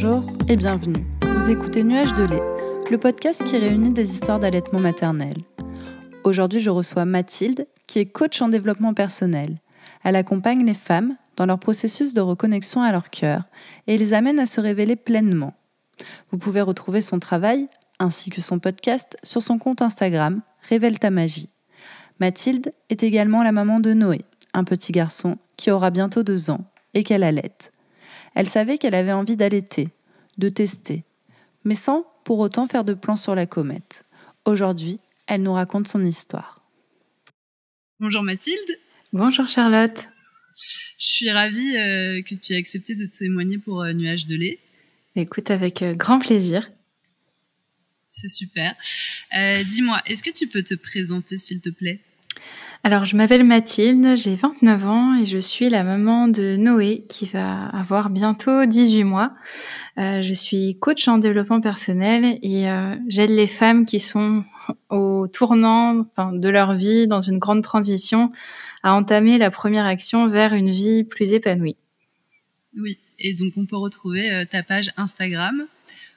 Bonjour et bienvenue. Vous écoutez Nuage de lait, le podcast qui réunit des histoires d'allaitement maternel. Aujourd'hui, je reçois Mathilde, qui est coach en développement personnel. Elle accompagne les femmes dans leur processus de reconnexion à leur cœur et les amène à se révéler pleinement. Vous pouvez retrouver son travail ainsi que son podcast sur son compte Instagram Révèle ta magie. Mathilde est également la maman de Noé, un petit garçon qui aura bientôt deux ans et qu'elle allaite. Elle savait qu'elle avait envie d'allaiter, de tester, mais sans pour autant faire de plans sur la comète. Aujourd'hui, elle nous raconte son histoire. Bonjour Mathilde. Bonjour Charlotte. Je suis ravie euh, que tu aies accepté de témoigner pour euh, Nuage de lait. Écoute, avec euh, grand plaisir. C'est super. Dis-moi, est-ce que tu peux te présenter s'il te plaît? Alors, je m'appelle Mathilde, j'ai 29 ans et je suis la maman de Noé qui va avoir bientôt 18 mois. Euh, je suis coach en développement personnel et euh, j'aide les femmes qui sont au tournant enfin, de leur vie, dans une grande transition, à entamer la première action vers une vie plus épanouie. Oui, et donc on peut retrouver euh, ta page Instagram.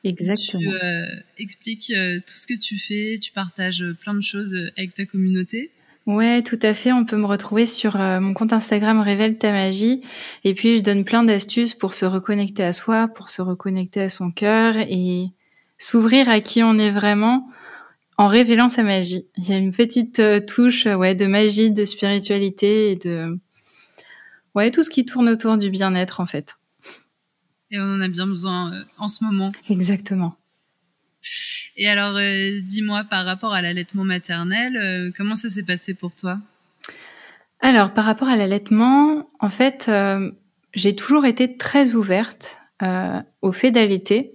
Exactement. Tu expliques tout ce que tu fais, tu partages plein de choses avec ta communauté. Ouais, tout à fait. On peut me retrouver sur euh, mon compte Instagram Révèle ta magie. Et puis, je donne plein d'astuces pour se reconnecter à soi, pour se reconnecter à son cœur et s'ouvrir à qui on est vraiment en révélant sa magie. Il y a une petite euh, touche, ouais, de magie, de spiritualité et de, ouais, tout ce qui tourne autour du bien-être, en fait. Et on en a bien besoin euh, en ce moment. Exactement. Et alors, euh, dis-moi, par rapport à l'allaitement maternel, euh, comment ça s'est passé pour toi? Alors, par rapport à l'allaitement, en fait, euh, j'ai toujours été très ouverte au fait d'allaiter.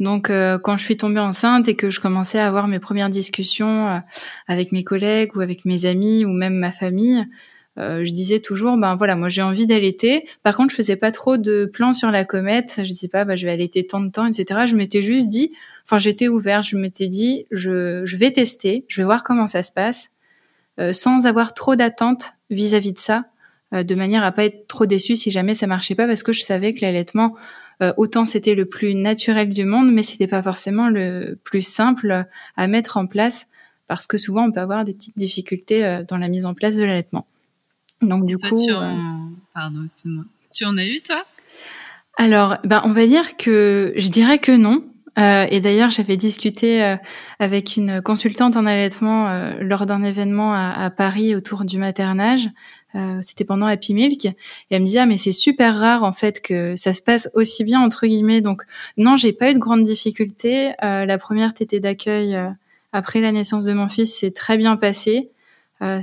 Donc, quand je suis tombée enceinte et que je commençais à avoir mes premières discussions avec mes collègues ou avec mes amis ou même ma famille, je disais toujours, ben voilà, moi j'ai envie d'allaiter. Par contre, je faisais pas trop de plans sur la comète. Je disais pas, bah, je vais allaiter tant de temps, etc. Je m'étais juste dit, Enfin, j'étais ouverte, je m'étais dit, je, je, vais tester, je vais voir comment ça se passe, euh, sans avoir trop d'attentes vis-à-vis de ça, euh, de manière à pas être trop déçue si jamais ça marchait pas, parce que je savais que l'allaitement, euh, autant c'était le plus naturel du monde, mais c'était pas forcément le plus simple à mettre en place, parce que souvent on peut avoir des petites difficultés euh, dans la mise en place de l'allaitement. Donc du coup, tu en... pardon, excuse-moi, tu en as eu toi? Alors, ben, on va dire que je dirais que non. Euh, et d'ailleurs, j'avais discuté euh, avec une consultante en allaitement euh, lors d'un événement à, à, Paris autour du maternage. Euh, c'était pendant Happy Milk. Et elle me disait, ah, mais c'est super rare en fait que ça se passe aussi bien entre guillemets. Donc non, j'ai pas eu de grandes difficultés. la première tétée d'accueil après la naissance de mon fils s'est très bien passée.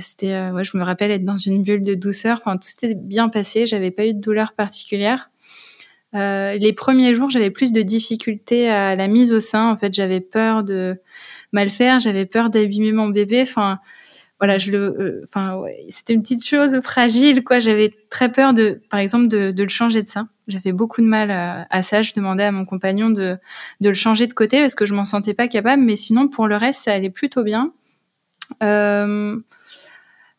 c'était, ouais, je me rappelle être dans une bulle de douceur. Enfin, tout s'était bien passé. J'avais pas eu de douleur particulière. Euh, les premiers jours, j'avais plus de difficultés à la mise au sein. En fait, j'avais peur de mal faire, j'avais peur d'abîmer mon bébé. Enfin, voilà, je le, euh, enfin, c'était une petite chose fragile, quoi. J'avais très peur de, par exemple, de, de le changer de sein. J'avais beaucoup de mal à, ça. Je demandais à mon compagnon de, de le changer de côté parce que je m'en sentais pas capable. Mais sinon, pour le reste, ça allait plutôt bien. Euh,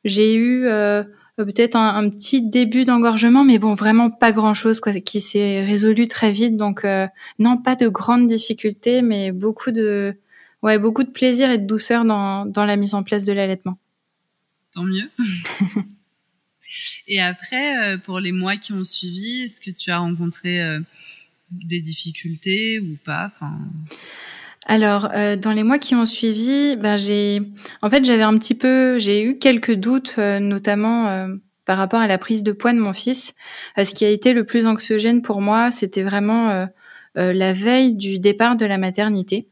j'ai eu euh, euh, peut-être un, petit début d'engorgement, mais bon, vraiment pas grand-chose quoi, qui s'est résolu très vite. Donc euh, non, pas de grandes difficultés, mais beaucoup de ouais, beaucoup de plaisir et de douceur dans, dans la mise en place de l'allaitement. Tant mieux. et après, euh, pour les mois qui ont suivi, est-ce que tu as rencontré des difficultés ou pas? Enfin... Alors, euh, dans les mois qui ont suivi, ben, j'ai, en fait, j'avais un petit peu, j'ai eu quelques doutes, euh, notamment euh, par rapport à la prise de poids de mon fils. ce qui a été le plus anxiogène pour moi, c'était vraiment la veille du départ de la maternité.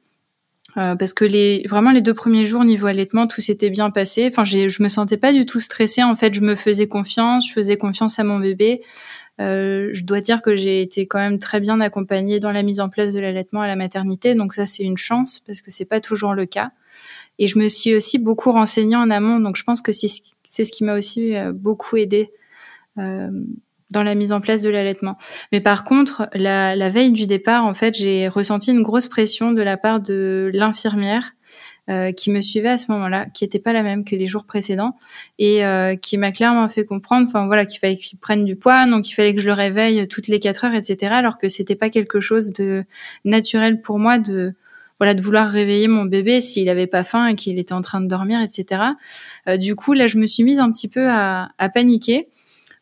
parce que les vraiment les deux premiers jours niveau allaitement tout s'était bien passé enfin je me sentais pas du tout stressée en fait je me faisais confiance je faisais confiance à mon bébé euh, je dois dire que j'ai été quand même très bien accompagnée dans la mise en place de l'allaitement à la maternité, donc ça c'est une chance parce que c'est pas toujours le cas. Et je me suis aussi beaucoup renseignée en amont, donc je pense que c'est ce qui m'a aussi euh, beaucoup aidée euh, dans la mise en place de l'allaitement. Mais par contre, la, veille du départ, en fait, j'ai ressenti une grosse pression de la part de l'infirmière euh, qui me suivait à ce moment-là, qui n'était pas la même que les jours précédents et euh, qui m'a clairement fait comprendre, enfin voilà, qu'il fallait qu'il prenne du poids, donc il fallait que je le réveille toutes les quatre heures, etc. Alors que c'était pas quelque chose de naturel pour moi de voilà de vouloir réveiller mon bébé s'il avait pas faim et qu'il était en train de dormir, etc. Euh, du coup là, je me suis mise un petit peu à, à paniquer.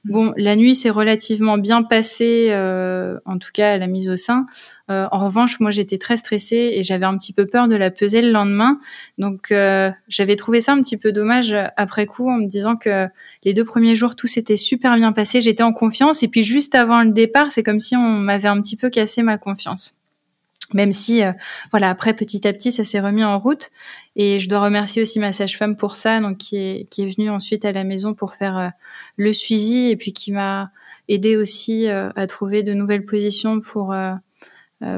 Bon, la nuit s'est relativement bien passée, euh, en tout cas à la mise au sein. Euh, en revanche, moi j'étais très stressée et j'avais un petit peu peur de la peser le lendemain. Donc euh, j'avais trouvé ça un petit peu dommage après coup en me disant que les deux premiers jours tout s'était super bien passé, j'étais en confiance et puis juste avant le départ, c'est comme si on m'avait un petit peu cassé ma confiance même si euh, voilà après petit à petit ça s'est remis en route. Et je dois remercier aussi ma sage-femme pour ça donc qui est qui est venue ensuite à la maison pour faire euh, le suivi et puis qui m'a aidé aussi euh, à trouver de nouvelles positions pour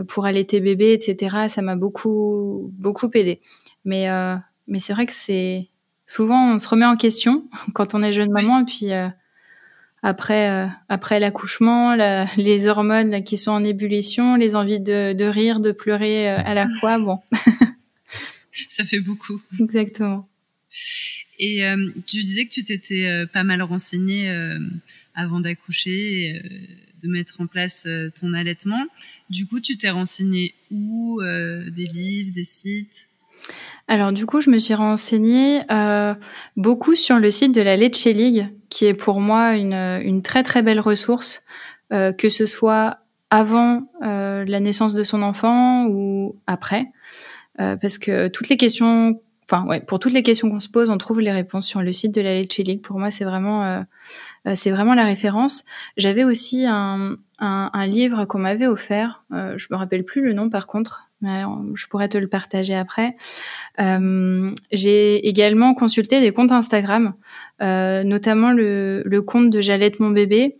pour allaiter bébé etc ça m'a beaucoup beaucoup aidé mais mais c'est vrai que c'est souvent on se remet en question quand on est jeune maman et puis après euh, après l'accouchement, les hormones qui sont en ébullition, les envies de, de rire, de pleurer euh, à la fois, bon. Ça fait beaucoup. Exactement. Et euh, tu disais que tu t'étais pas mal renseignée avant d'accoucher et de mettre en place ton allaitement. Du coup, tu t'es renseignée où Des livres, des sites? Alors du coup, je me suis renseignée beaucoup sur le site de la Leche League, qui est pour moi une, une très très belle ressource, euh, que ce soit avant euh, la naissance de son enfant ou après, euh, parce que toutes les questions, enfin ouais, pour toutes les questions qu'on se pose, on trouve les réponses sur le site de la Leche League. Pour moi, c'est vraiment euh, euh, c'est vraiment la référence. J'avais aussi un, un, un livre qu'on m'avait offert, je me rappelle plus le nom par contre, je pourrais te le partager après. Euh, j'ai également consulté des comptes Instagram, euh, notamment le, le, compte de Jalette mon bébé.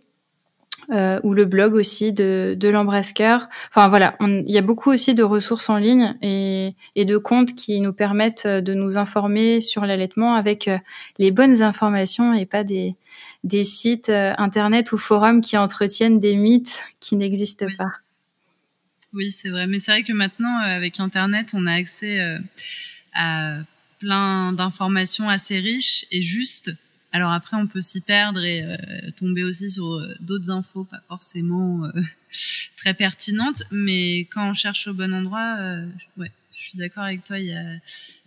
Euh, ou le blog aussi de, de l'embrasqueur. Enfin voilà, il y a beaucoup aussi de ressources en ligne et, et, de comptes qui nous permettent de nous informer sur l'allaitement avec euh, les bonnes informations et pas des, des sites euh, internet ou forums qui entretiennent des mythes qui n'existent pas. Oui, c'est vrai. Mais c'est vrai que maintenant, euh, avec Internet, on a accès euh, à plein d'informations assez riches et justes. Alors après, on peut s'y perdre et euh, tomber aussi sur d'autres infos pas forcément très pertinentes. Mais quand on cherche au bon endroit, ouais, je suis d'accord avec toi. Il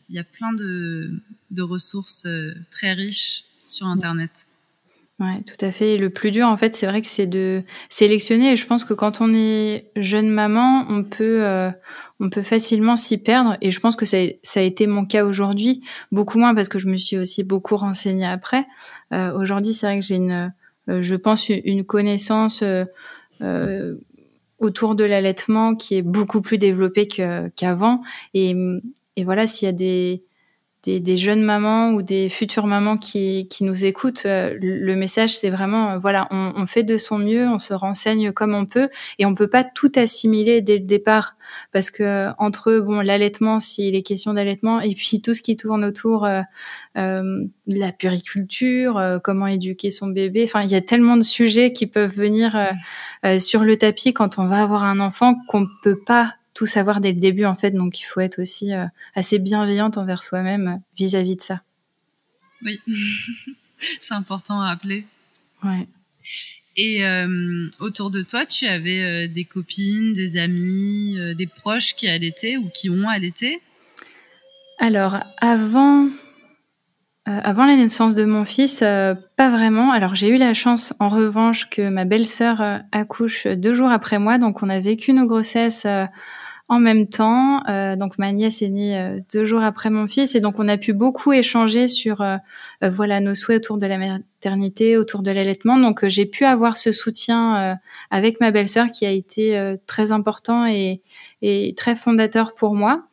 y a, plein de ressources très riches sur Internet. Ouais, tout à fait. Et le plus dur, en fait, c'est vrai que c'est de sélectionner. Et je pense que quand on est jeune maman, on peut, euh, on peut facilement s'y perdre. Et je pense que ça, ça a été mon cas aujourd'hui, beaucoup moins parce que je me suis aussi beaucoup renseignée après. Euh, aujourd'hui, c'est vrai que j'ai une, euh, je pense, une connaissance euh, autour de l'allaitement qui est beaucoup plus développée qu'avant. et, et voilà, s'il y a des des, jeunes mamans ou des futures mamans qui, qui nous écoutent, euh, le message c'est vraiment euh, voilà, on, on, fait de son mieux, on se renseigne comme on peut et on peut pas tout assimiler dès le départ parce que entre bon l'allaitement s'il est question d'allaitement et puis tout ce qui tourne autour euh, euh la puriculture, comment éduquer son bébé, enfin il y a tellement de sujets qui peuvent venir sur le tapis quand on va avoir un enfant qu'on peut pas tout savoir dès le début en fait. Donc il faut être aussi euh, assez bienveillante envers soi-même euh, vis-à-vis de ça. Oui, c'est important à appeler. Ouais. Et euh, autour de toi, tu avais des copines, des amis, des proches qui allaitaient ou qui ont allaité? Alors avant avant la naissance de mon fils, pas vraiment. Alors j'ai eu la chance, en revanche, que ma belle-sœur accouche deux jours après moi, donc on a vécu nos grossesses en même temps. Euh, donc ma nièce est née euh, deux jours après mon fils et donc on a pu beaucoup échanger sur euh, voilà nos souhaits autour de la maternité, autour de l'allaitement. Donc j'ai pu avoir ce soutien avec ma belle-sœur qui a été très important et, et, très fondateur pour moi.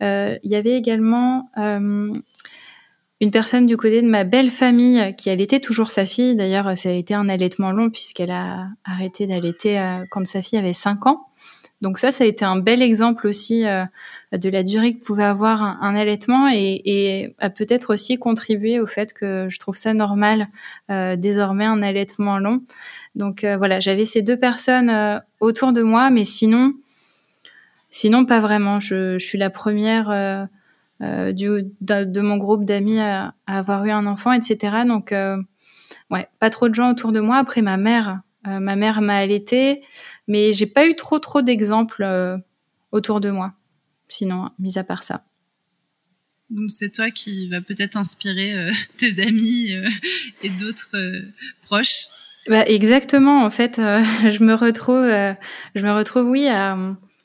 Il y avait également une personne du côté de ma belle famille qui allaitait toujours sa fille. D'ailleurs, ça a été un allaitement long puisqu'elle a arrêté d'allaiter quand sa fille avait 5 ans. Donc ça, ça a été un bel exemple aussi euh, de la durée que pouvait avoir un, allaitement et, et, a peut-être aussi contribué au fait que je trouve ça normal euh, désormais un allaitement long. Donc euh, voilà, j'avais ces deux personnes autour de moi, mais sinon, sinon pas vraiment. Je, je suis la première du, de, mon groupe d'amis à, avoir eu un enfant, etc. Donc, ouais, pas trop de gens autour de moi. Après, ma mère, ma mère m'a allaitée, mais j'ai pas eu trop trop d'exemples autour de moi. Sinon, mis à part ça. Donc c'est toi qui va peut-être inspirer euh, tes amis euh, et d'autres euh, proches. Bah, exactement. En fait, je me retrouve, je me retrouve, oui, à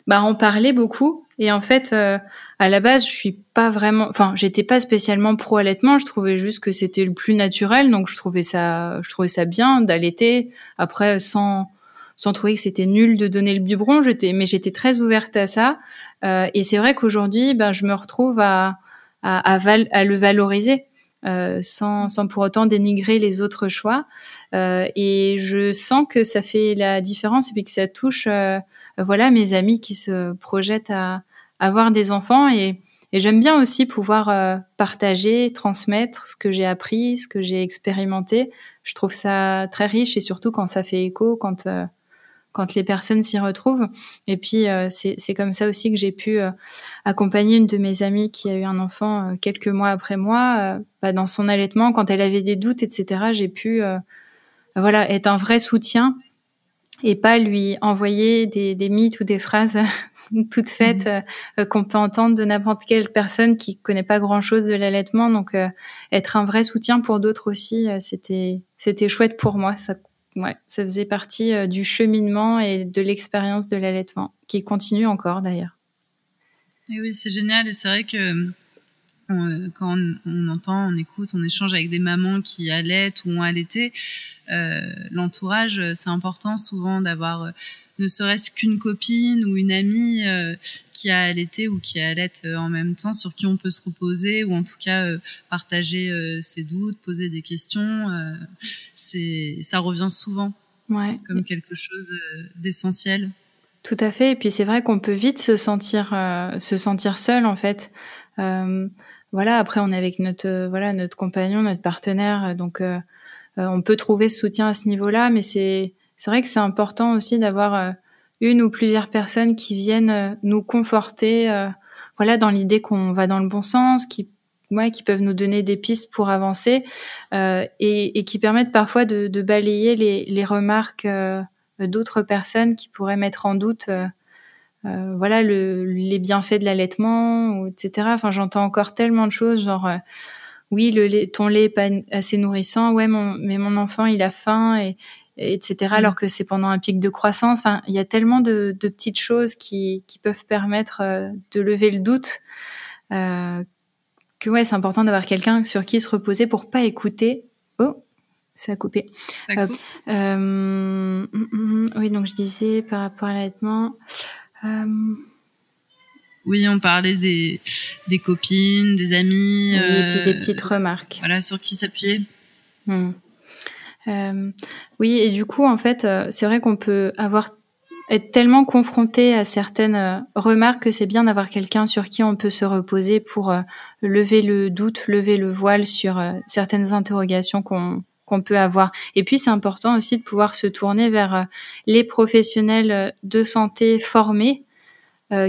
bah, en parler beaucoup. Et en fait, à la base, je suis pas vraiment, enfin, j'étais pas spécialement pro allaitement. Je trouvais juste que c'était le plus naturel, donc je trouvais ça, je trouvais ça bien d'allaiter. Après, sans sans trouver que c'était nul de donner le biberon, j'étais, mais j'étais très ouverte à ça. et c'est vrai qu'aujourd'hui, ben, je me retrouve à à, à, le valoriser. Euh, sans, sans pour autant dénigrer les autres choix. Euh, et je sens que ça fait la différence et puis que ça touche, euh, voilà, mes amis qui se projettent à, avoir des enfants. Et, et j'aime bien aussi pouvoir euh, partager, transmettre ce que j'ai appris, ce que j'ai expérimenté. Je trouve ça très riche et surtout quand ça fait écho, quand euh, quand les personnes s'y retrouvent. Et puis euh, c'est comme ça aussi que j'ai pu euh, accompagner une de mes amies qui a eu un enfant euh, quelques mois après moi, bah, dans son allaitement, quand elle avait des doutes, etc. J'ai pu voilà être un vrai soutien et pas lui envoyer des, des mythes ou des phrases toutes faites mmh. qu'on peut entendre de n'importe quelle personne qui connaît pas grand chose de l'allaitement. Donc être un vrai soutien pour d'autres aussi, c'était c'était chouette pour moi. Ça ouais, ça faisait partie euh, du cheminement et de l'expérience de l'allaitement, qui continue encore d'ailleurs. Et oui, c'est génial. Et c'est vrai que euh, quand on, entend, on écoute, on échange avec des mamans qui allaitent ou ont allaité, euh, l'entourage, c'est important souvent d'avoir ne serait-ce qu'une copine ou une amie euh, qui a allaité ou qui allait euh, en même temps, sur qui on peut se reposer ou en tout cas euh, partager ses doutes, poser des questions. c'est ça revient souvent ouais. comme quelque chose d'essentiel. Tout à fait. Et puis c'est vrai qu'on peut vite se sentir se sentir seul en fait. voilà. Après, on est avec notre voilà notre compagnon, notre partenaire, donc on peut trouver ce soutien à ce niveau-là, mais c'est c'est vrai que c'est important aussi d'avoir euh, une ou plusieurs personnes qui viennent euh, nous conforter, euh, voilà, dans l'idée qu'on va dans le bon sens, qui ouais, qui peuvent nous donner des pistes pour avancer et, et, qui permettent parfois de, de balayer les, les remarques d'autres personnes qui pourraient mettre en doute voilà le, les bienfaits de l'allaitement etc enfin j'entends encore tellement de choses genre oui le lait, ton lait est pas assez nourrissant. Ouais mon, mais mon enfant il a faim et, etc. Mm. Alors que c'est pendant un pic de croissance. Enfin, il y a tellement de, de petites choses qui, qui, peuvent permettre euh, de lever le doute euh, que ouais, c'est important d'avoir quelqu'un sur qui se reposer pour pas écouter. Oh, ça a coupé. Ça coupe. Euh, mm, mm, oui, donc je disais par rapport à l'allaitement. Oui, on parlait des, des copines, des amis. Oui, et puis des petites remarques. Voilà, sur qui s'appuyer. Euh, oui, et du coup, en fait, euh, c'est vrai qu'on peut avoir être tellement confronté à certaines euh, remarques que c'est bien d'avoir quelqu'un sur qui on peut se reposer pour lever le doute, lever le voile sur certaines interrogations qu'on qu'on peut avoir. Et puis c'est important aussi de pouvoir se tourner vers les professionnels de santé formés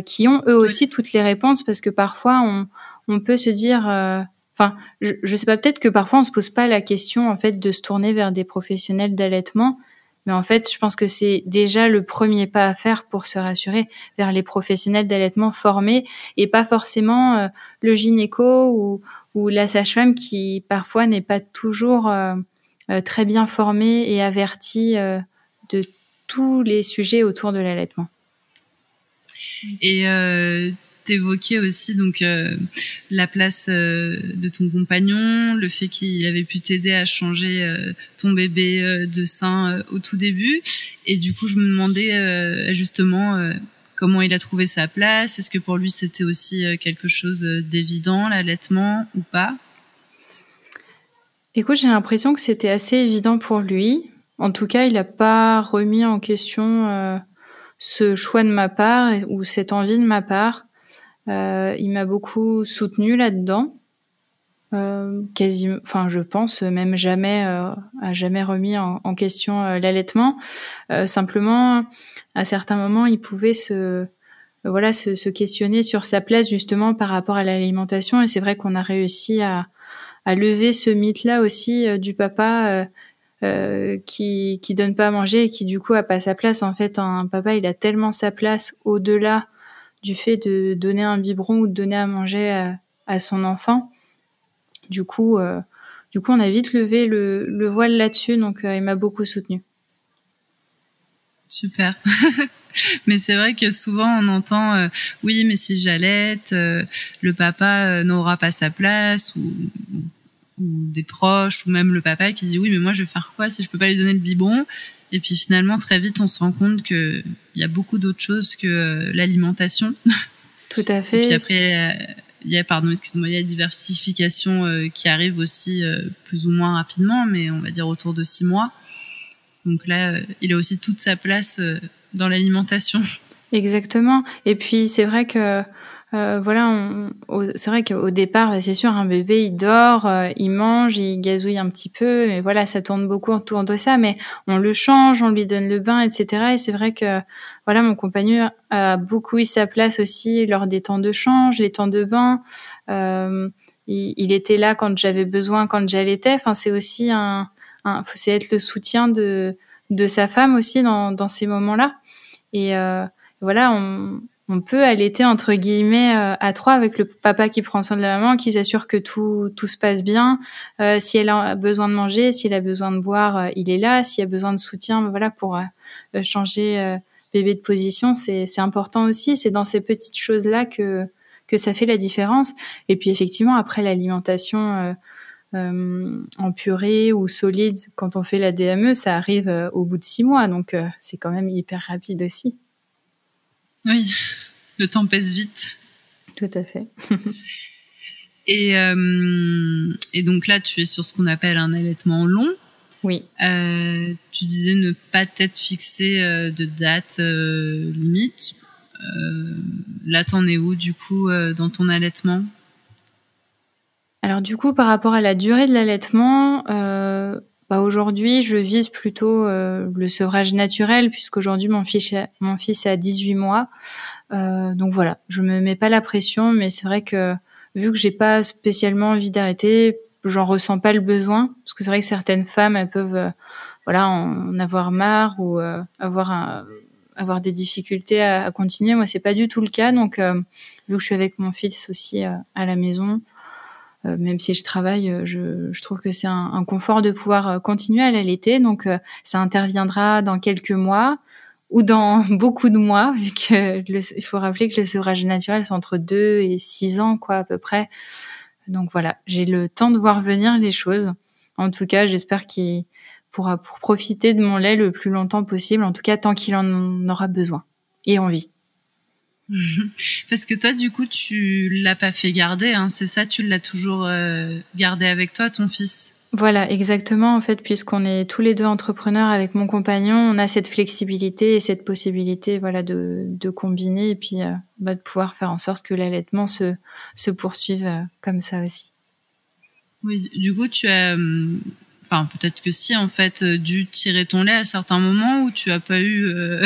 qui ont eux aussi toutes les réponses parce que parfois on, on peut se dire Enfin, je, je sais pas, peut-être que parfois on se pose pas la question en fait de se tourner vers des professionnels d'allaitement, mais en fait, je pense que c'est déjà le premier pas à faire pour se rassurer vers les professionnels d'allaitement formés et pas forcément euh, le gynéco ou, la sage-femme qui parfois n'est pas toujours euh, euh, très bien formé et averti de tous les sujets autour de l'allaitement. Et t'évoquais aussi donc euh, la place euh, de ton compagnon, le fait qu'il avait pu t'aider à changer euh, ton bébé de sein au tout début. Et du coup, je me demandais justement comment il a trouvé sa place. Est-ce que pour lui c'était aussi quelque chose d'évident, l'allaitement ou pas? Écoute, j'ai l'impression que c'était assez évident pour lui. En tout cas, il n'a pas remis en question ce choix de ma part ou cette envie de ma part. Euh, il m'a beaucoup soutenu là-dedans. Euh, quasi, enfin, je pense même jamais, euh, a jamais remis en, en question euh, l'allaitement. Euh, simplement, à certains moments, il pouvait se voilà se, se, questionner sur sa place justement par rapport à l'alimentation. Et c'est vrai qu'on a réussi à, à lever ce mythe-là aussi du papa euh, qui qui donne pas à manger et qui du coup a pas sa place. En fait, un papa, il a tellement sa place au-delà du fait de donner un biberon ou de donner à manger à, son enfant. Du coup, euh, du coup, on a vite levé le, le voile là-dessus, donc euh, il m'a beaucoup soutenu. Super. mais c'est vrai que souvent on entend oui, mais si j'allaite, le papa n'aura pas sa place ou ou des proches ou même le papa qui dit oui mais moi je vais faire quoi si je peux pas lui donner le biberon? Et puis finalement très vite on se rend compte que il y a beaucoup d'autres choses que euh, l'alimentation. Tout à fait et puis après il y a pardon excuse-moi il y a la diversification euh, qui arrive aussi euh, plus ou moins rapidement mais on va dire autour de six mois. Donc là il a aussi toute sa place dans l'alimentation. Exactement. Et puis c'est vrai que euh, voilà, c'est vrai qu'au départ, c'est sûr, un bébé, il dort, euh, il mange, il gazouille un petit peu, et voilà, ça tourne beaucoup autour de ça, mais on le change, on lui donne le bain, etc. Et c'est vrai que, voilà, mon compagnon a beaucoup eu sa place aussi lors des temps de change, les temps de bain. Euh, il, était là quand j'avais besoin, quand j'allaitais. Enfin, c'est aussi un, un c'est être le soutien de de sa femme aussi dans dans ces moments-là. Et voilà, on on peut allaiter entre guillemets euh, à trois avec le papa qui prend soin de la maman, qui s'assure que tout tout se passe bien. Euh, si elle a besoin de manger, si elle a besoin de boire, euh, il est là. S'il y a besoin de soutien, ben voilà pour changer bébé de position, c'est c'est important aussi. C'est dans ces petites choses là que que ça fait la différence. Et puis effectivement après l'alimentation. en purée ou solide, quand on fait la DME, ça arrive au bout de six mois, donc c'est quand même hyper rapide aussi. Oui, le temps passe vite. Tout à fait. et, euh, et donc là, tu es sur ce qu'on appelle un allaitement long. Oui. Euh, tu disais ne pas t'être fixé euh, de date euh, limite. Euh, là, t'en es où du coup euh, dans ton allaitement? Alors du coup, par rapport à la durée de l'allaitement, bah aujourd'hui, je vise plutôt euh, le sevrage naturel puisqu'aujourd'hui mon fils mon fils a 18 mois. Euh, donc voilà, je me mets pas la pression, mais c'est vrai que vu que j'ai pas spécialement envie d'arrêter, j'en ressens pas le besoin parce que c'est vrai que certaines femmes elles peuvent euh, voilà en, avoir marre ou euh, avoir un, avoir des difficultés à, à, continuer. Moi, c'est pas du tout le cas. Donc, vu que je suis avec mon fils aussi à la maison, euh, même si je travaille, euh, je, je trouve que c'est un, un, confort de pouvoir euh, continuer à l'allaiter. Donc, ça interviendra dans quelques mois ou dans beaucoup de mois, vu que il faut rappeler que le sevrage naturel c'est entre 2 et 6 ans, quoi, à peu près. Donc voilà, j'ai le temps de voir venir les choses. En tout cas, j'espère qu'il pourra profiter de mon lait le plus longtemps possible, en tout cas tant qu'il en aura besoin et envie. Parce que toi, du coup, tu l'as pas fait garder, hein, c'est ça Tu l'as toujours euh, gardé avec toi, ton fils? Voilà, exactement. En fait, puisqu'on est tous les deux entrepreneurs avec mon compagnon, on a cette flexibilité et cette possibilité, voilà, de, de combiner et puis euh, bah, de pouvoir faire en sorte que l'allaitement se se poursuive euh, comme ça aussi. Oui, du coup, tu as hum, enfin peut-être que si en fait euh, dû tirer ton lait à certains moments où tu as pas eu euh,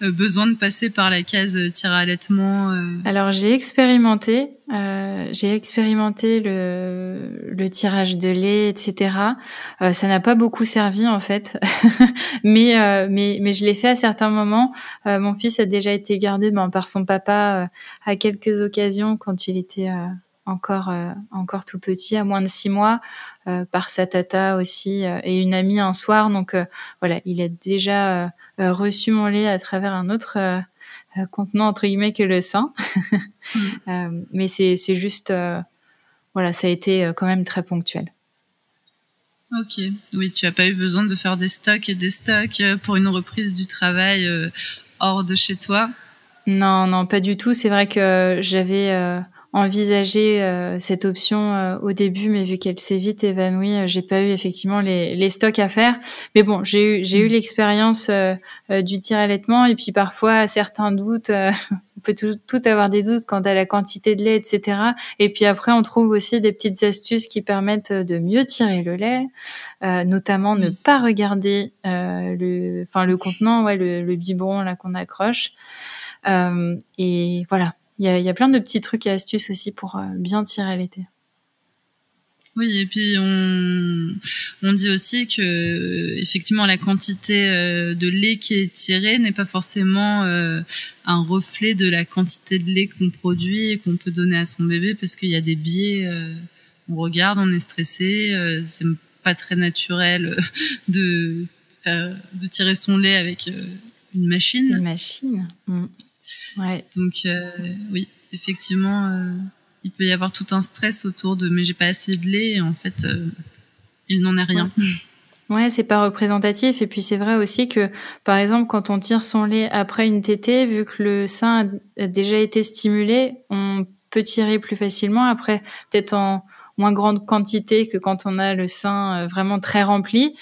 besoin de passer par la case tir à allaitement euh. Alors j'ai expérimenté, euh, j'ai expérimenté le, le tirage de lait, etc. Euh, ça n'a pas beaucoup servi en fait, mais mais mais je l'ai fait à certains moments. mon fils a déjà été gardé ben, par son papa à quelques occasions quand il était encore encore tout petit, à moins de six mois. Euh, par sa tata aussi euh, et une amie un soir. Donc euh, voilà, il a déjà reçu mon lait à travers un autre contenant entre guillemets que le sein. Mm. mais c'est c'est juste voilà, ça a été quand même très ponctuel. Ok, oui, tu as pas eu besoin de faire des stocks et des stocks pour une reprise du travail hors de chez toi? Non, non, pas du tout. C'est vrai que j'avais envisager euh, cette option euh, au début, mais vu qu'elle s'est vite évanouie, euh, j'ai pas eu effectivement les, les, stocks à faire. Mais bon, j'ai eu j'ai eu mm. l'expérience du tir allaitement et puis parfois certains doutes. on peut tout, tout, avoir des doutes quant à la quantité de lait, etc. Et puis après, on trouve aussi des petites astuces qui permettent de mieux tirer le lait, notamment ne mm. pas regarder le, enfin le contenant, ouais, le, le biberon là qu'on accroche. et voilà, il y a, y a, plein de petits trucs et astuces aussi pour bien tirer l'été. Oui, et puis on, on dit aussi que effectivement la quantité euh, de lait qui est tirée n'est pas forcément euh, un reflet de la quantité de lait qu'on produit et qu'on peut donner à son bébé parce qu'il y a des biais. Euh, on regarde, on est stressé, c'est pas très naturel de de tirer son lait avec une machine. Une machine. Ouais. Donc oui, effectivement il peut y avoir tout un stress autour de mais j'ai pas assez de lait en fait euh, il n'en est rien. Ouais, c'est pas représentatif et puis c'est vrai aussi que par exemple quand on tire son lait après une tétée, vu que le sein a déjà été stimulé, on peut tirer plus facilement après peut-être en moins grande quantité que quand on a le sein euh, vraiment très rempli.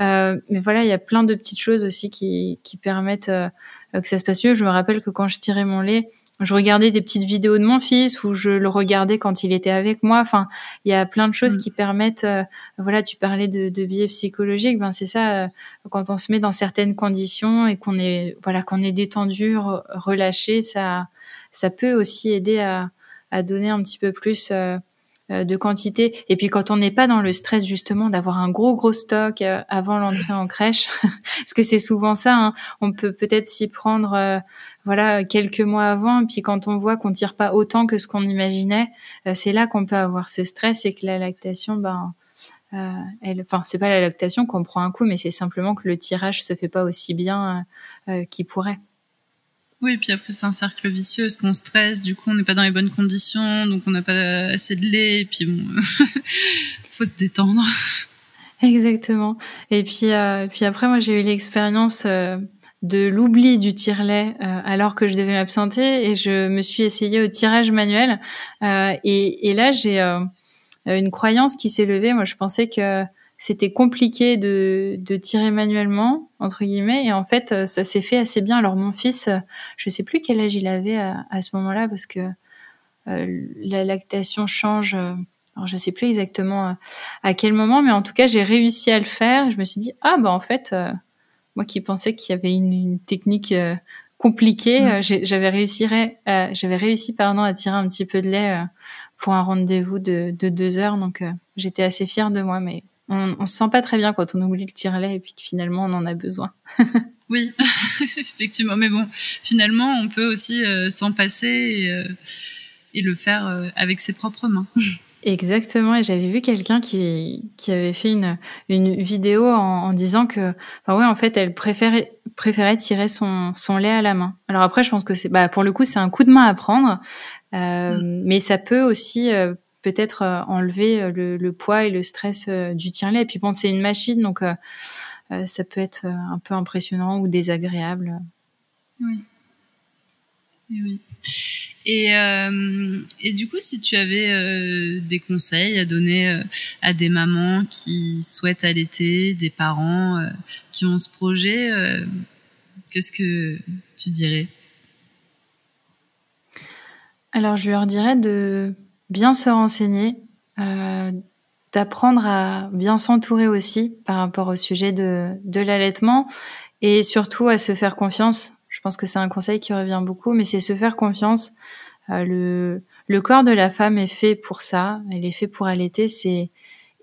Euh, mais voilà, il y a plein de petites choses aussi qui, qui permettent euh, que ça se passe mieux. Je me rappelle que quand je tirais mon lait, je regardais des petites vidéos de mon fils ou je le regardais quand il était avec moi. Enfin, il y a plein de choses mm. qui permettent. Euh, voilà, tu parlais de, de biais psychologiques. Ben c'est ça. Euh, quand on se met dans certaines conditions et qu'on est voilà qu'on est détendu, relâché, ça ça peut aussi aider à, à donner un petit peu plus. Euh, de quantité et puis quand on n'est pas dans le stress justement d'avoir un gros gros stock avant l'entrée en crèche parce que c'est souvent ça hein, on peut peut-être s'y prendre voilà quelques mois avant. Puis quand on voit qu'on tire pas autant que ce qu'on imaginait, euh, c'est là qu'on peut avoir ce stress et que la lactation, ben, euh, enfin c'est pas la lactation qu'on prend un coup, mais c'est simplement que le tirage se fait pas aussi bien euh, qu'il pourrait. Oui, puis après c'est un cercle vicieux, parce qu'on stresse, du coup on n'est pas dans les bonnes conditions, donc on n'a pas assez de lait, et puis bon, faut se détendre. Exactement. Et puis, puis après moi j'ai eu l'expérience de l'oubli du tire-lait euh, alors que je devais m'absenter et je me suis essayée au tirage manuel euh, et, et, là j'ai euh, une croyance qui s'est levée moi je pensais que c'était compliqué de, de tirer manuellement entre guillemets et en fait ça s'est fait assez bien alors mon fils je sais plus quel âge il avait à, à ce moment-là parce que la lactation change alors je sais plus exactement à quel moment mais en tout cas j'ai réussi à le faire je me suis dit ah bah en fait moi qui pensais qu'il y avait une, technique euh, compliquée, mm. euh, j'avais réussi, j'avais réussi pardon à tirer un petit peu de lait euh, pour un rendez-vous de, de, deux heures. Donc j'étais assez fière de moi, mais on, on se sent pas très bien quand on oublie le tire-lait et puis que finalement on en a besoin. oui, effectivement. Mais bon, finalement on peut aussi s'en passer et, et, le faire avec ses propres mains. Exactement, et j'avais vu quelqu'un qui, qui avait fait une, une vidéo en, en disant que, enfin ouais, en fait, elle préférait, préférait tirer son, son lait à la main. Alors après, je pense que c'est, bah, pour le coup, c'est un coup de main à prendre, euh, mm. mais ça peut aussi euh, peut-être euh, enlever euh, le, le, poids et le stress du tire-lait. Et puis bon, c'est une machine, donc ça peut être un peu impressionnant ou désagréable. Oui. oui. Et, euh, et du coup, si tu avais euh, des conseils à donner euh, à des mamans qui souhaitent allaiter, des parents euh, qui ont ce projet, euh, qu'est-ce que tu dirais? Alors, je leur dirais de bien se renseigner, d'apprendre à bien s'entourer aussi par rapport au sujet de, de l'allaitement et surtout à se faire confiance je pense que c'est un conseil qui revient beaucoup, mais c'est se faire confiance. Euh, le, le corps de la femme est fait pour ça. Elle est fait pour allaiter. C'est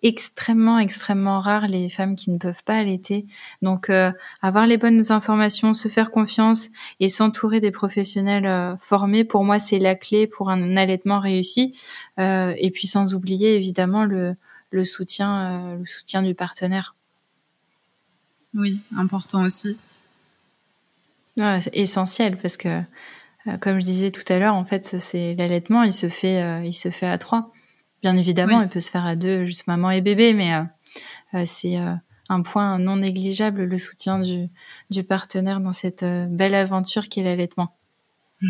extrêmement, extrêmement rare les femmes qui ne peuvent pas allaiter. Donc, euh, avoir les bonnes informations, se faire confiance et s'entourer des professionnels euh, formés, pour moi, c'est la clé pour un allaitement réussi. et puis, sans oublier évidemment le, le soutien, le soutien du partenaire. Oui, important aussi c'est essentiel parce que, euh, comme je disais tout à l'heure, en fait, c'est l'allaitement, il se fait, euh, il se fait à trois. Bien évidemment, il peut se faire à deux, juste maman et bébé, mais euh, c'est un point non négligeable le soutien du, du partenaire dans cette belle aventure qu'est l'allaitement.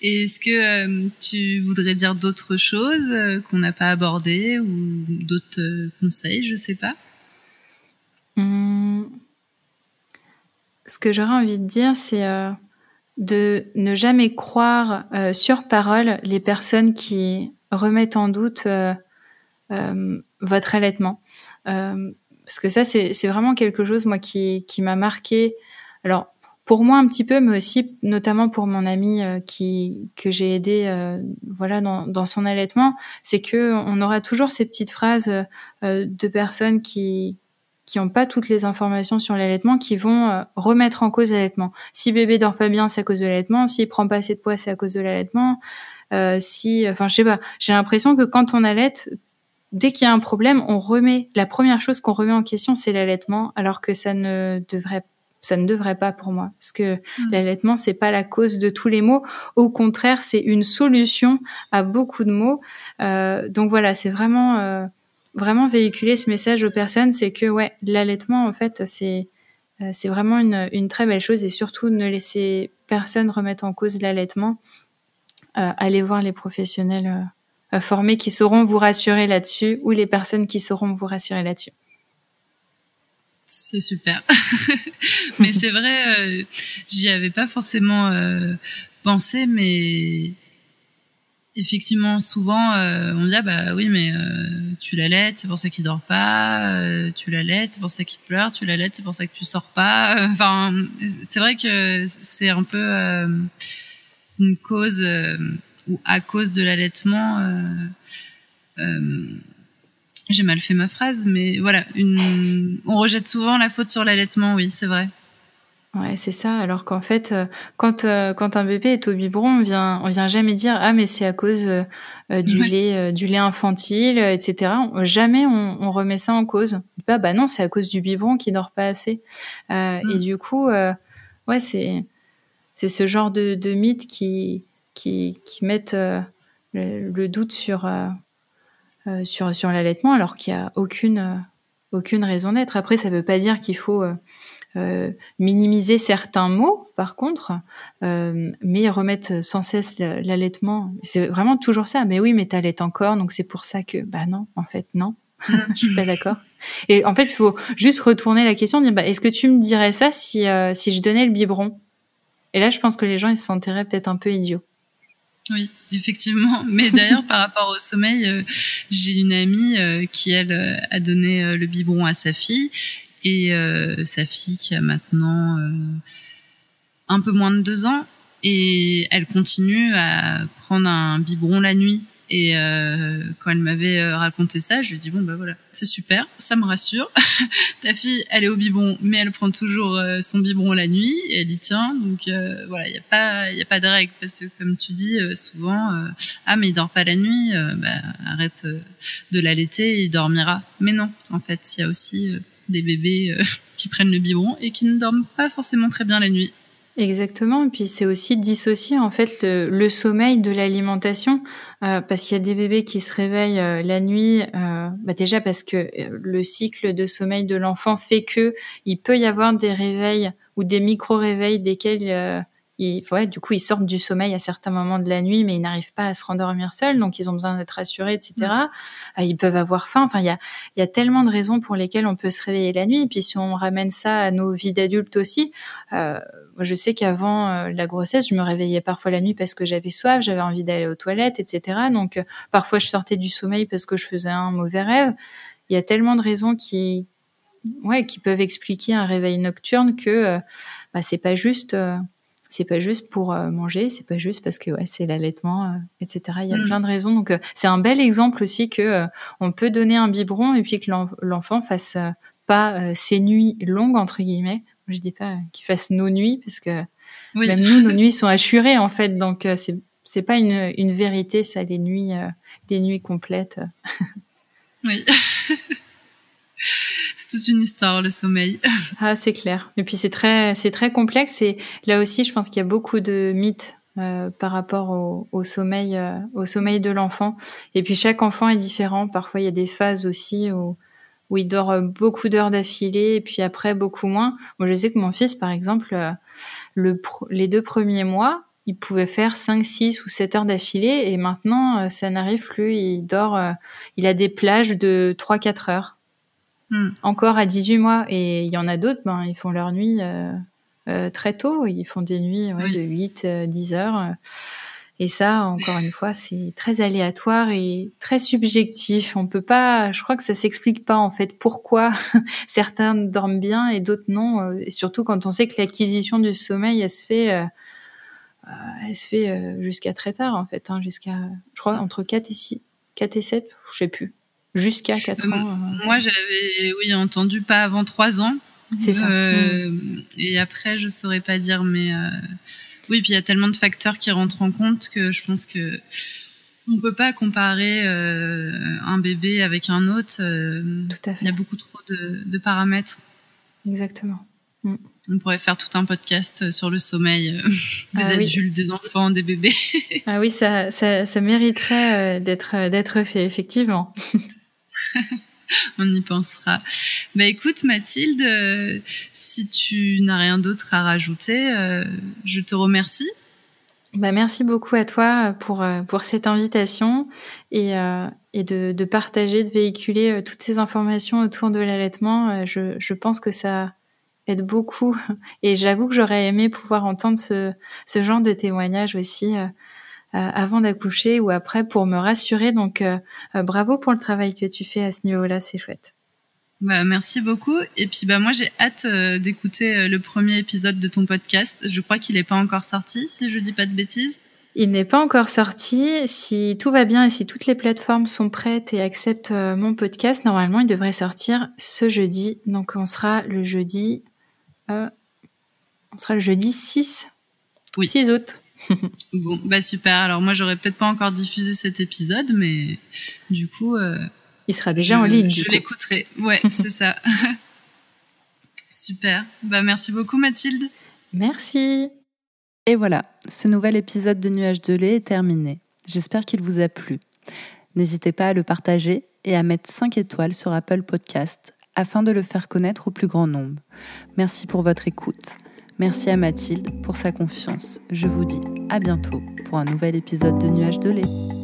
Est-ce que tu voudrais dire d'autres choses qu'on n'a pas abordées ou d'autres conseils, je sais pas? Mmh ce que j'aurais envie de dire, c'est euh, de ne jamais croire euh, sur parole les personnes qui remettent en doute euh, votre allaitement. parce que ça, c'est vraiment quelque chose, moi, qui, qui m'a marqué. Alors, pour moi un petit peu, mais aussi notamment pour mon ami qui que j'ai aidé, voilà, dans, dans son allaitement, c'est que on aura toujours ces petites phrases de personnes qui qui n'ont pas toutes les informations sur l'allaitement, qui vont euh, remettre en cause l'allaitement. Si bébé dort pas bien, c'est à cause de l'allaitement. S'il prend pas assez de poids, c'est à cause de l'allaitement. Euh, si, enfin, je sais pas. J'ai l'impression que quand on allaite, dès qu'il y a un problème, on remet la première chose qu'on remet en question, c'est l'allaitement, alors que ça ne devrait ça ne devrait pas pour moi parce que mmh. l'allaitement c'est pas la cause de tous les maux au contraire c'est une solution à beaucoup de maux euh, donc voilà c'est vraiment euh, vraiment véhiculer ce message aux personnes, c'est que ouais, l'allaitement en fait c'est euh, c'est vraiment une, une, très belle chose et surtout ne laisser personne remettre en cause l'allaitement. Euh, allez voir les professionnels euh, formés qui sauront vous rassurer là-dessus ou les personnes qui sauront vous rassurer là-dessus. C'est super. mais c'est vrai, j'y avais pas forcément pensé, mais effectivement, souvent, euh, on dit ah bah oui, mais euh, tu l'allaites, c'est pour ça qu'il dort pas. Euh, tu l'allaites, c'est pour ça qu'il pleure. Tu l'allaites, c'est pour ça que tu sors pas. Enfin, c'est vrai que c'est un peu une cause ou à cause de l'allaitement. J'ai mal fait ma phrase, mais voilà, une... on rejette souvent la faute sur l'allaitement. Oui, c'est vrai. Ouais, c'est ça. Alors qu'en fait, euh, quand euh, quand un bébé est au biberon, on vient on vient jamais dire ah mais c'est à cause euh, du lait du lait infantile, etc. Jamais on, on, remet ça en cause. Bah bah non, c'est à cause du biberon qui dort pas assez. Et mm. du coup, ouais, c'est c'est ce genre de, de mythes qui qui qui mettent le, doute sur sur sur l'allaitement alors qu'il y a aucune aucune raison d'être. Après, ça veut pas dire qu'il faut euh, minimiser certains mots, par contre, euh, mais remettre sans cesse l'allaitement. C'est vraiment toujours ça. Mais oui, mais t'allaites encore, donc c'est pour ça que, bah non, en fait, non. je suis pas d'accord. Et en fait, il faut juste retourner la question, dire, bah, est-ce que tu me dirais ça si, euh, si je donnais le biberon? Et là, je pense que les gens, ils se sentiraient peut-être un peu idiots. Oui, effectivement. Mais d'ailleurs, par rapport au sommeil, j'ai une amie qui, elle, a donné le biberon à sa fille et euh, sa fille qui a maintenant euh, un peu moins de deux ans et elle continue à prendre un biberon la nuit. Et euh, quand elle m'avait raconté ça, je lui ai dit bon bah voilà, c'est super, ça me rassure. Ta fille, elle est au biberon, mais elle prend toujours son biberon la nuit et elle y tient. Donc voilà, il y a pas, il y a pas de règle parce que comme tu dis souvent, ah mais il dort pas la nuit, bah, arrête de l'allaiter, il dormira. Mais non, en fait, il y a aussi des bébés euh, qui prennent le biberon et qui ne dorment pas forcément très bien la nuit. Exactement, et puis c'est aussi dissocier en fait le, sommeil de l'alimentation, euh, parce qu'il y a des bébés qui se réveillent euh, la nuit, bah déjà parce que le cycle de sommeil de l'enfant fait que il peut y avoir des réveils ou des micro-réveils desquels ils, ouais, du coup, ils sortent du sommeil à certains moments de la nuit, mais ils n'arrivent pas à se rendormir seuls, donc ils ont besoin d'être rassurés, etc. Mm. Ah, ils peuvent avoir faim. Enfin, il y a, y a tellement de raisons pour lesquelles on peut se réveiller la nuit. Et puis, si on ramène ça à nos vies d'adultes aussi, euh, je sais qu'avant euh, la grossesse, je me réveillais parfois la nuit parce que j'avais soif, j'avais envie d'aller aux toilettes, etc. Donc, euh, parfois, je sortais du sommeil parce que je faisais un mauvais rêve. Il y a tellement de raisons qui, ouais, qui peuvent expliquer un réveil nocturne que euh, bah, c'est pas juste c'est pas juste pour euh, manger, c'est pas juste parce que ouais, c'est l'allaitement, euh, etc. Il y a mm. plein de raisons. Donc euh, c'est un bel exemple aussi que on peut donner un biberon et puis que l'enfant fasse pas ses nuits longues entre guillemets. Je dis pas qu'il fasse nos nuits parce que même nous nos nuits sont assurées en fait. Donc c'est c'est pas une, une vérité ça les nuits les nuits complètes. oui. c'est toute une histoire le sommeil. ah, c'est clair. Et puis c'est très, c'est très complexe. Et là aussi, je pense qu'il y a beaucoup de mythes euh, par rapport au, au sommeil, euh, au sommeil de l'enfant. Et puis chaque enfant est différent. Parfois, il y a des phases aussi où, où il dort beaucoup d'heures d'affilée, et puis après beaucoup moins. Moi, je sais que mon fils, par exemple, euh, le les deux premiers mois, il pouvait faire 5, 6 ou 7 heures d'affilée, et maintenant, ça n'arrive plus. Il dort, il a des plages de 3, 4 heures. Hmm. encore à 18 mois. Et il y en a d'autres, ben, ils font leur nuit euh, euh, très tôt. Ils font des nuits de 8, 10 euh, heures. Et ça, encore une fois, c'est très aléatoire et très subjectif. On peut pas, je crois que ça s'explique pas en fait pourquoi certains dorment bien et d'autres non. Euh, et surtout quand on sait que l'acquisition du sommeil, elle se fait, euh, euh, elle se fait jusqu'à très tard en fait, hein, jusqu'à, je crois entre 4 et 6, 4 et 7, je sais plus, jusqu'à 4 ans. Moi, j'avais, oui, entendu pas avant 3 ans. C'est ça. Mm. Et après, je saurais pas dire, mais oui, puis il y a tellement de facteurs qui rentrent en compte que je pense que on peut pas comparer euh, un bébé avec un autre. Euh, tout à fait. Il y a beaucoup trop de, de paramètres. Exactement. Mm. On pourrait faire tout un podcast sur le sommeil euh, des ah adultes, des enfants, des bébés. ah oui, ça, ça, ça mériterait d'être d'être fait effectivement. on y pensera. Bah écoute Mathilde, euh, si tu n'as rien d'autre à rajouter, euh, je te remercie. Bah merci beaucoup à toi pour euh, pour cette invitation et et de, partager, de véhiculer toutes ces informations autour de l'allaitement. Je, je pense que ça aide beaucoup et j'avoue que j'aurais aimé pouvoir entendre ce ce genre de témoignage aussi avant d'accoucher ou après pour me rassurer. Donc euh, euh, bravo pour le travail que tu fais à ce niveau-là, c'est chouette. Bah, merci beaucoup. Et puis bah moi j'ai hâte d'écouter le premier épisode de ton podcast. Je crois qu'il n'est pas encore sorti, si je dis pas de bêtises. Il n'est pas encore sorti. Si tout va bien et si toutes les plateformes sont prêtes et acceptent mon podcast, normalement il devrait sortir ce jeudi. Donc on sera le jeudi, on sera le jeudi 6, oui. 6 août. bon, bah super. Alors moi, j'aurais peut-être pas encore diffusé cet épisode, mais du coup, euh, il sera déjà en ligne. Je l'écouterai. Ouais, c'est ça. super. Bah merci beaucoup, Mathilde. Merci. Et voilà, ce nouvel épisode de Nuages de lait est terminé. J'espère qu'il vous a plu. N'hésitez pas à le partager et à mettre 5 étoiles sur Apple Podcast afin de le faire connaître au plus grand nombre. Merci pour votre écoute. Merci à Mathilde pour sa confiance. Je vous dis à bientôt pour un nouvel épisode de Nuages de lait.